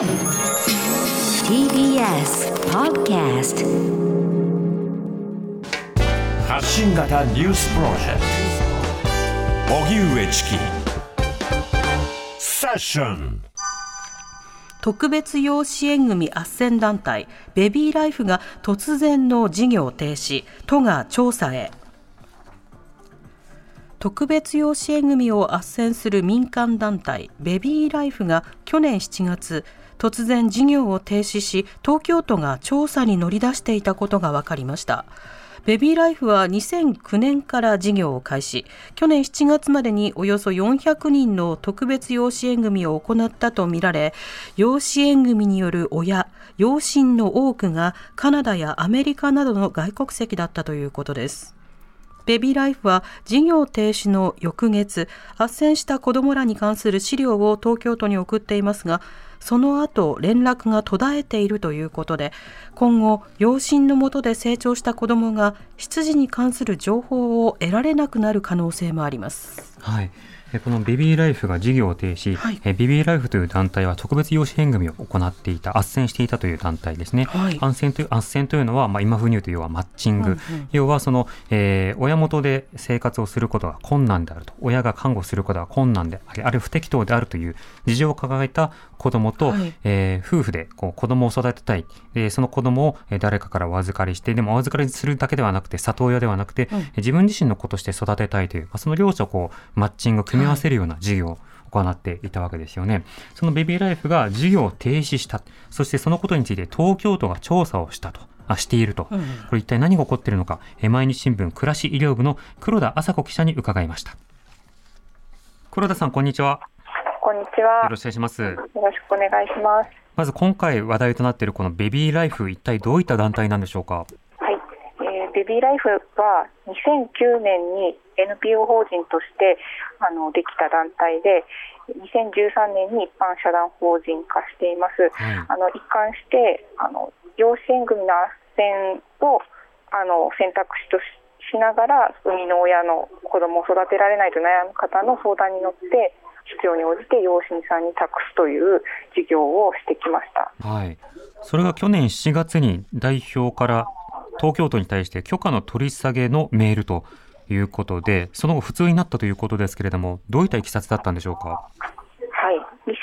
TBS Podcast 発信型ニュースプロジェクト。荻上チキ。セッション。特別養子縁組斡旋団体ベビーライフが突然の事業停止。都が調査へ特別養子縁組を斡旋する民間団体ベビーライフが去年7月突然事業を停止し東京都が調査に乗り出していたことが分かりました。ベビーライフは2009年から事業を開始。去年7月までにおよそ400人の特別養子縁組を行ったとみられ養子縁組による親養親の多くがカナダやアメリカなどの外国籍だったということです。ベビーライフは事業停止の翌月、斡旋した子どもらに関する資料を東京都に送っていますが、その後連絡が途絶えているということで、今後、養親のもとで成長した子どもが出自に関する情報を得られなくなる可能性もあります。はいこのベビーライフが事業を停止、はい、ベビーライフという団体は特別養子縁組を行っていた、斡旋していたという団体ですね。はい、斡旋という斡旋というのは、まあ、今風に言うと要はマッチング、うんうん、要はその、えー、親元で生活をすることが困難であると、親が看護することが困難であり、あるいは不適当であるという事情を抱えた子供と、はい、えー、夫婦でこう子供を育てたい、えー、その子供を誰かからお預かりして、でもお預かりするだけではなくて、里親ではなくて、うん、自分自身の子として育てたいという、まあ、その両者をこうマッチング、組み合わせるような事業を行っていたわけですよね。そのベビーライフが事業を停止した。そしてそのことについて東京都が調査をしたと。あしていると、これ一体何が起こっているのか、毎日新聞暮らし医療部の黒田麻子記者に伺いました。黒田さん、こんにちは。こんにちは。よろしくお願いします。よろしくお願いします。まず今回話題となっているこのベビーライフ、一体どういった団体なんでしょうか？ベビーライフは2009年に NPO 法人としてあのできた団体で、2013年に一般社団法人化しています。はい、あの一貫してあの養子縁組の斡旋をあの選択肢としながら生みの親の子供を育てられないと悩む方の相談に乗って必要に応じて養子さんに託すという事業をしてきました。はい。それが去年7月に代表から東京都に対して許可の取り下げのメールということで、その後普通になったということですけれども、どういったいきさつだったんでしょうか？はい。2018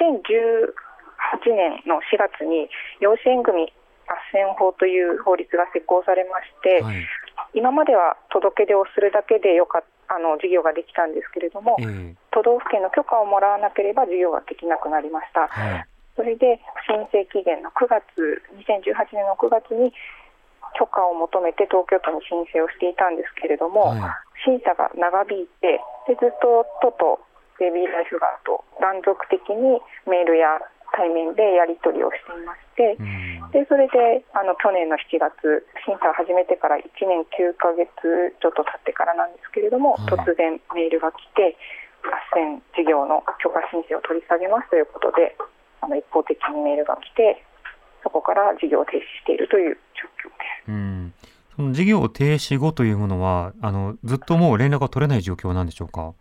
年の4月に養子縁組斡旋法という法律が施行されまして、はい、今までは届け出をするだけでよかあの事業ができたんですけれども、えー、都道府県の許可をもらわなければ事業ができなくなりました。はい、それで申請期限の9月、2018年の9月に許可を求めて東京都に申請をしていたんですけれども、はい、審査が長引いてでずっと都とベビーライフガーと断続的にメールや対面でやり取りをしていまして、でそれであの去年の7月、審査を始めてから1年9ヶ月ちょっと経ってからなんですけれども、突然メールが来て、斡旋事業の許可申請を取り下げますということで、あの一方的にメールが来て、そこから事業を停止しているという。うん。その事業停止後というものはあの、ずっともう連絡が取れない状況なんでしょうか？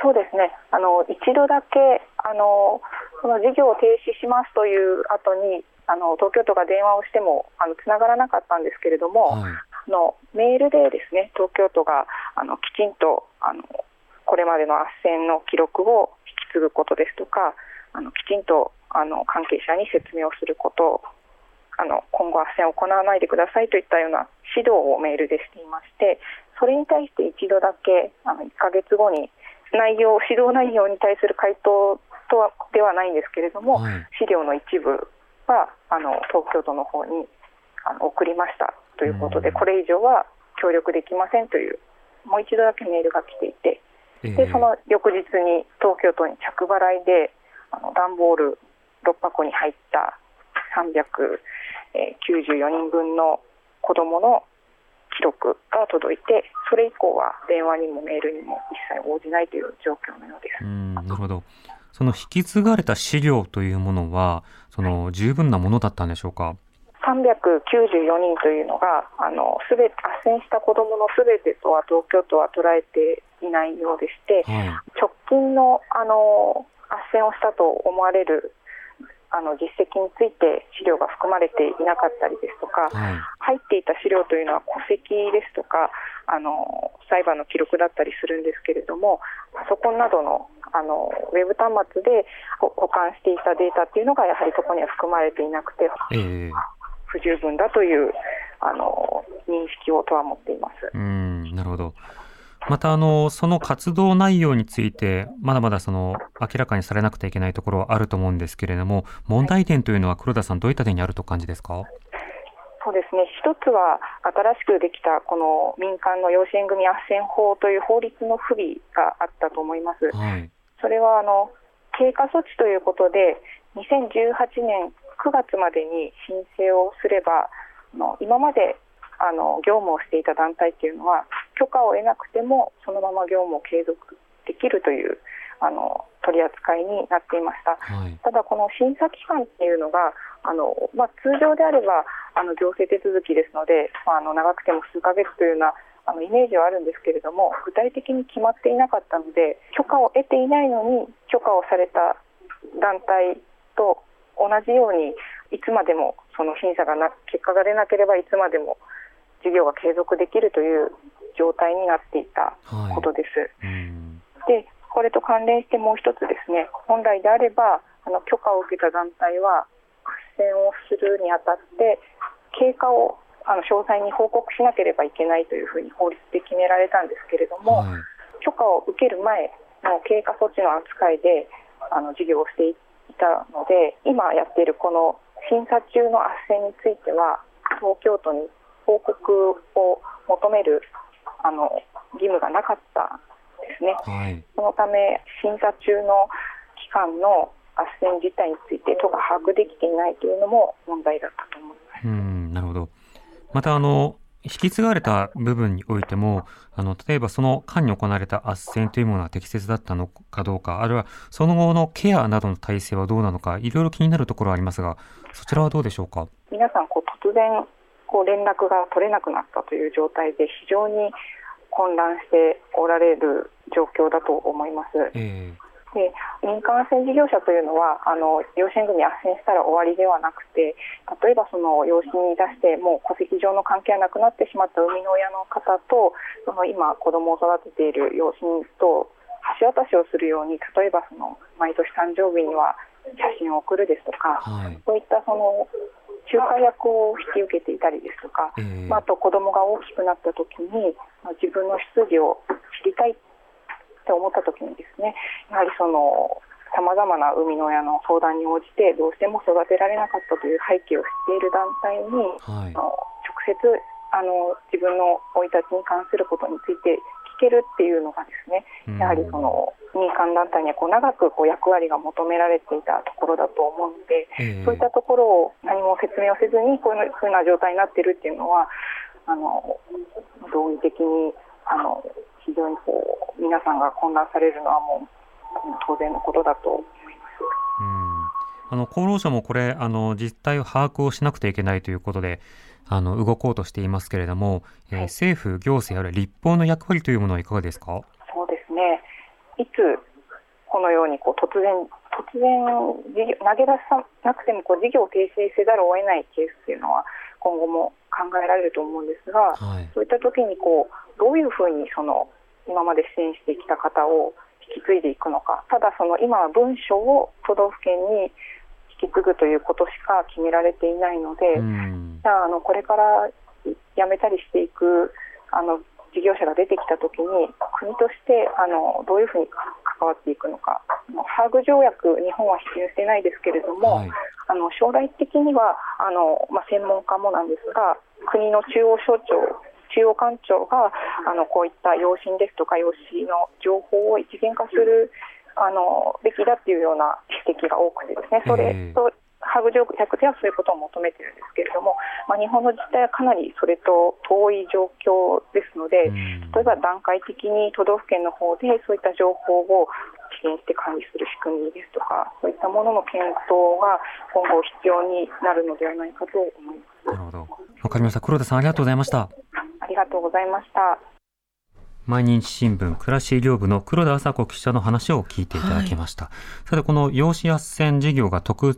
そうですね。あの一度だけあのその事業を停止しますという後にあの東京都が電話をしてもあのつながらなかったんですけれども、はい、あのメールでですね東京都があのきちんとあのこれまでの斡旋の記録を引き継ぐことですとかあのきちんとあの関係者に説明をすることあの今後斡旋を行わないでくださいといったような指導をメールでしていましてそれに対して一度だけあの1ヶ月後に内容指導内容に対する回答とはではないんですけれども、はい、資料の一部はあの東京都の方にあの送りましたということで、これ以上は協力できませんというもう一度だけメールが来ていて、でその翌日に東京都に着払いであの段ボール6箱に入った394人分の子どもの記録が届いて、それ以降は電話にもメールにも一切応じないという状況のようです。うんなるほど。その引き継がれた資料というものは、その十分なものだったんでしょうか？394人というのが、あのすべて斡旋した子どものすべてとは東京都は捉えていないようでして、はい、直近のあの斡旋をしたと思われるあの実績について資料が含まれていなかったりですとか、はい、入っていた資料というのは戸籍ですとかあの裁判の記録だったりするんですけれどもパソコンなどのあのウェブ端末で保管していたデータっていうのがやはりそこには含まれていなくて、えー、不十分だというあの認識をとは持っています。うんなるほどまたあの、その活動内容について、まだまだその明らかにされなくてはいけないところはあると思うんですけれども、問題点というのは黒田さん、どういった点にあると感じですか？そうですね一つは新しくできたこの民間の養子縁組斡旋法という法律の不備があったと思います。はい、それはあの経過措置ということで2018年9月までに申請をすればの今まであの業務をしていた団体というのは許可を得なくてもそのまま業務を継続できるというあの取り扱いになっていました、はい、ただ、この審査期間っていうのがあの、まあ、通常であればあの行政手続きですので、まあ、あの長くても数ヶ月というようなあのイメージはあるんですけれども具体的に決まっていなかったので許可を得ていないのに許可をされた団体と同じようにいつまでもその審査がな結果が出なければいつまでも事業が継続できるという状態になっていたことです。はい、でこれと関連してもう一つですね本来であればあの許可を受けた団体は斡旋をするにあたって経過をあの詳細に報告しなければいけないというふうに法律で決められたんですけれども、はい、許可を受ける前の経過措置の扱いであの事業をしていたので今やっているこの審査中の斡旋については東京都に報告を求めるあの義務がなかったですね、はい、そのため審査中の期間の斡旋自体について都が把握できていないというのも問題だったと思います。うんなるほどまたあの引き継がれた部分においても、あの、例えばその間に行われた斡旋というものは適切だったのかどうか、あるいはその後のケアなどの体制はどうなのか、いろいろ気になるところはありますが、そちらはどうでしょうか？皆さん、こう、突然、こう、連絡が取れなくなったという状態で、非常に混乱しておられる状況だと思います。えーで民間斡旋事業者というのはあの養子縁組斡旋したら終わりではなくて例えばその養子に出してもう戸籍上の関係がなくなってしまった生みの親の方とその今子供を育てている養子と橋渡しをするように例えばその毎年誕生日には写真を送るですとか、はい、そういったその仲介役を引き受けていたりですとか、えー、あと子供が大きくなった時に自分の出自を知りたいって思った時にですねやはりそのさまざまな生みの親の相談に応じてどうしても育てられなかったという背景を知っている団体に、はい、直接あの自分の生い立ちに関することについて聞けるっていうのがですねやはりその民間団体にはこう長くこう役割が求められていたところだと思うので、えー、そういったところを何も説明をせずにこういうふうな状態になっているっていうのはあの道義的にあの非常にこう皆さんが混乱されるのはもう当然のことだと思います。うん。あの厚労省もこれあの実態を把握をしなくてはいけないということであの動こうとしていますけれども、えー、政府、行政あるいは立法の役割というものはいかがですか？そうですね。いつこのようにこう突然突然投げ出さなくてもこう事業を停止せざるを得ないケースというのは今後も考えられると思うんですが、はい、そういった時にこうどういうふうにその今まで支援してきた方を引き継いでいくのかただその今は文書を都道府県に引き継ぐということしか決められていないので、じゃああのこれから辞めたりしていくあの事業者が出てきたときに国としてあのどういうふうに関わっていくのか。ハーグ条約日本は批准していないですけれども、はい、あの将来的にはあの、まあ、専門家もなんですが国の中央省庁中央官庁があのこういった養親ですとか養子の情報を一元化するあのべきだっていうような指摘が多くてですねそれとハーグ条約ではそういうことを求めているんですけれども、まあ、日本の自治体はかなりそれと遠い状況ですので、例えば段階的に都道府県の方でそういった情報を支援して管理する仕組みですとか、そういったものの検討が今後必要になるのではないかと思います。なるほど。わかりました。黒田さんありがとうございました。ありがとうございました。毎日新聞暮らし医療部の黒田麻子記者の話を聞いていただきました。はい、さて、この養子斡旋事業が突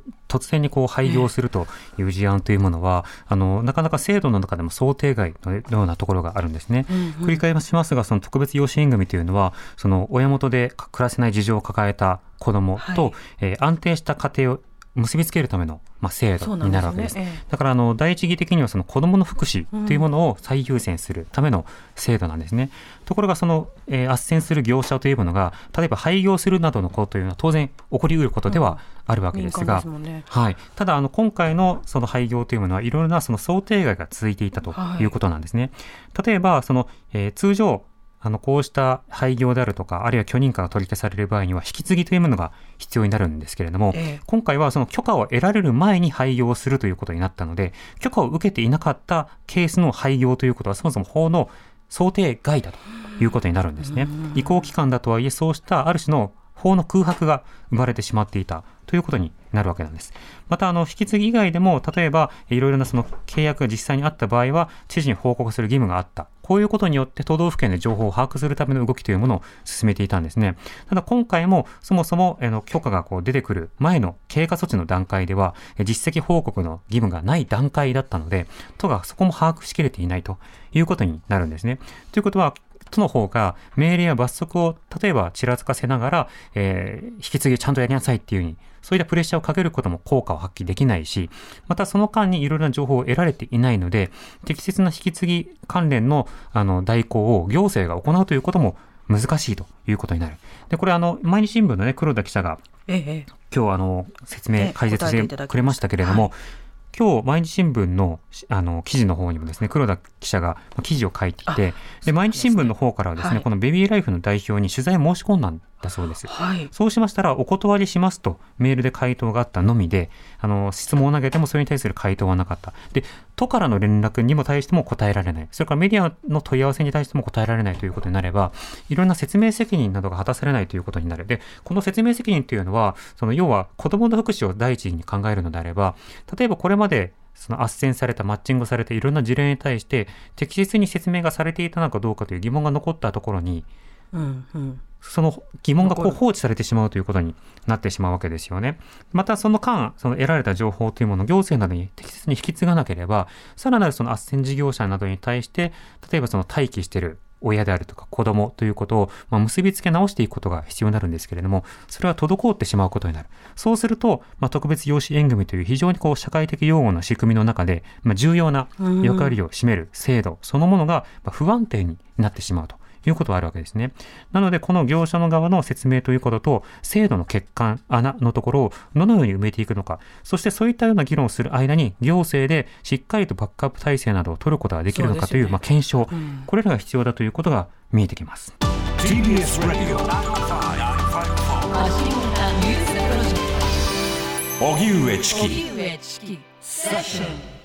然にこう廃業するという事案というものは、えー、あの、なかなか制度の中でも想定外のようなところがあるんですね。うんうん、繰り返しますが、その特別養子縁組というのは、その親元で暮らせない事情を抱えた子供と、はい、えー、安定した家庭を結びつけるための、まあ、制度になるわけです。ねええ、だからあの第一義的にはその子どもの福祉というものを最優先するための制度なんですね。うん、ところがその、えー、斡旋する業者というものが例えば廃業するなどのことというのは当然起こりうることではあるわけですが、うんね、はい、ただあの今回のその廃業というものはいろいろなその想定外が続いていたとい。うことなんですね。はい、例えばその、えー、通常あの、こうした廃業であるとか、あるいは許認可が取り消される場合には、引き継ぎというものが必要になるんですけれども、ええ、今回はその許可を得られる前に廃業するということになったので、許可を受けていなかったケースの廃業ということは、そもそも法の想定外だということになるんですね。移行期間だとはいえ、そうしたある種の法の空白が生まれてしまっていたということになるわけなんです。また、あの、引き継ぎ以外でも、例えば、いろいろなその契約が実際にあった場合は、知事に報告する義務があった。こういうことによって都道府県で情報を把握するための動きというものを進めていたんですね。ただ今回もそもそもあの許可がこう出てくる前の経過措置の段階では実績報告の義務がない段階だったので、都がそこも把握しきれていないということになるんですね。ということは、都の方が命令や罰則を例えばちらつかせながら、えー、引き継ぎをちゃんとやりなさいっていうふうに、そういったプレッシャーをかけることも効果を発揮できないし、またその間にいろいろな情報を得られていないので、適切な引き継ぎ関連のあの代行を行政が行うということも難しいということになる。で、これあの、毎日新聞のね、黒田記者が、ええ、今日あの、説明、解説してくれましたけれども、今日、毎日新聞のあの記事の方にもですね、黒田記者が記事を書いていて、で、毎日新聞の方からはですね、はい、このベビーライフの代表に取材を申し込んだんだそうです。はい、そうしましたら、お断りしますとメールで回答があったのみで、あの、質問を投げてもそれに対する回答はなかった。で、都からの連絡にも対しても答えられない。それからメディアの問い合わせに対しても答えられないということになれば、いろんな説明責任などが果たされないということになる。で、この説明責任というのは、その要は子供の福祉を第一に考えるのであれば、例えばこれまでその斡旋された、マッチングされたいろんな事例に対して、適切に説明がされていたのかどうかという疑問が残ったところに、うんうん、その疑問がこう放置されてしまうということになってしまうわけですよね。またその間、その得られた情報というものを行政などに適切に引き継がなければ、さらなるその斡旋事業者などに対して、例えばその待機している親であるとか子供ということを、まあ、結びつけ直していくことが必要になるんですけれども、それは滞ってしまうことになる。そうすると、まあ、特別養子縁組という非常にこう社会的用語の仕組みの中で、まあ、重要な役割を占める制度そのものが不安定になってしまうと。いうことがあるわけですね。なので、この業者の側の説明ということと、制度の欠陥、穴のところをどのように埋めていくのか、そしてそういったような議論をする間に、行政でしっかりとバックアップ体制などを取ることができるのかという、うね、まあ、検証、うん、これらが必要だということが見えてきます。TBS ラディオ荻上チキ。セッション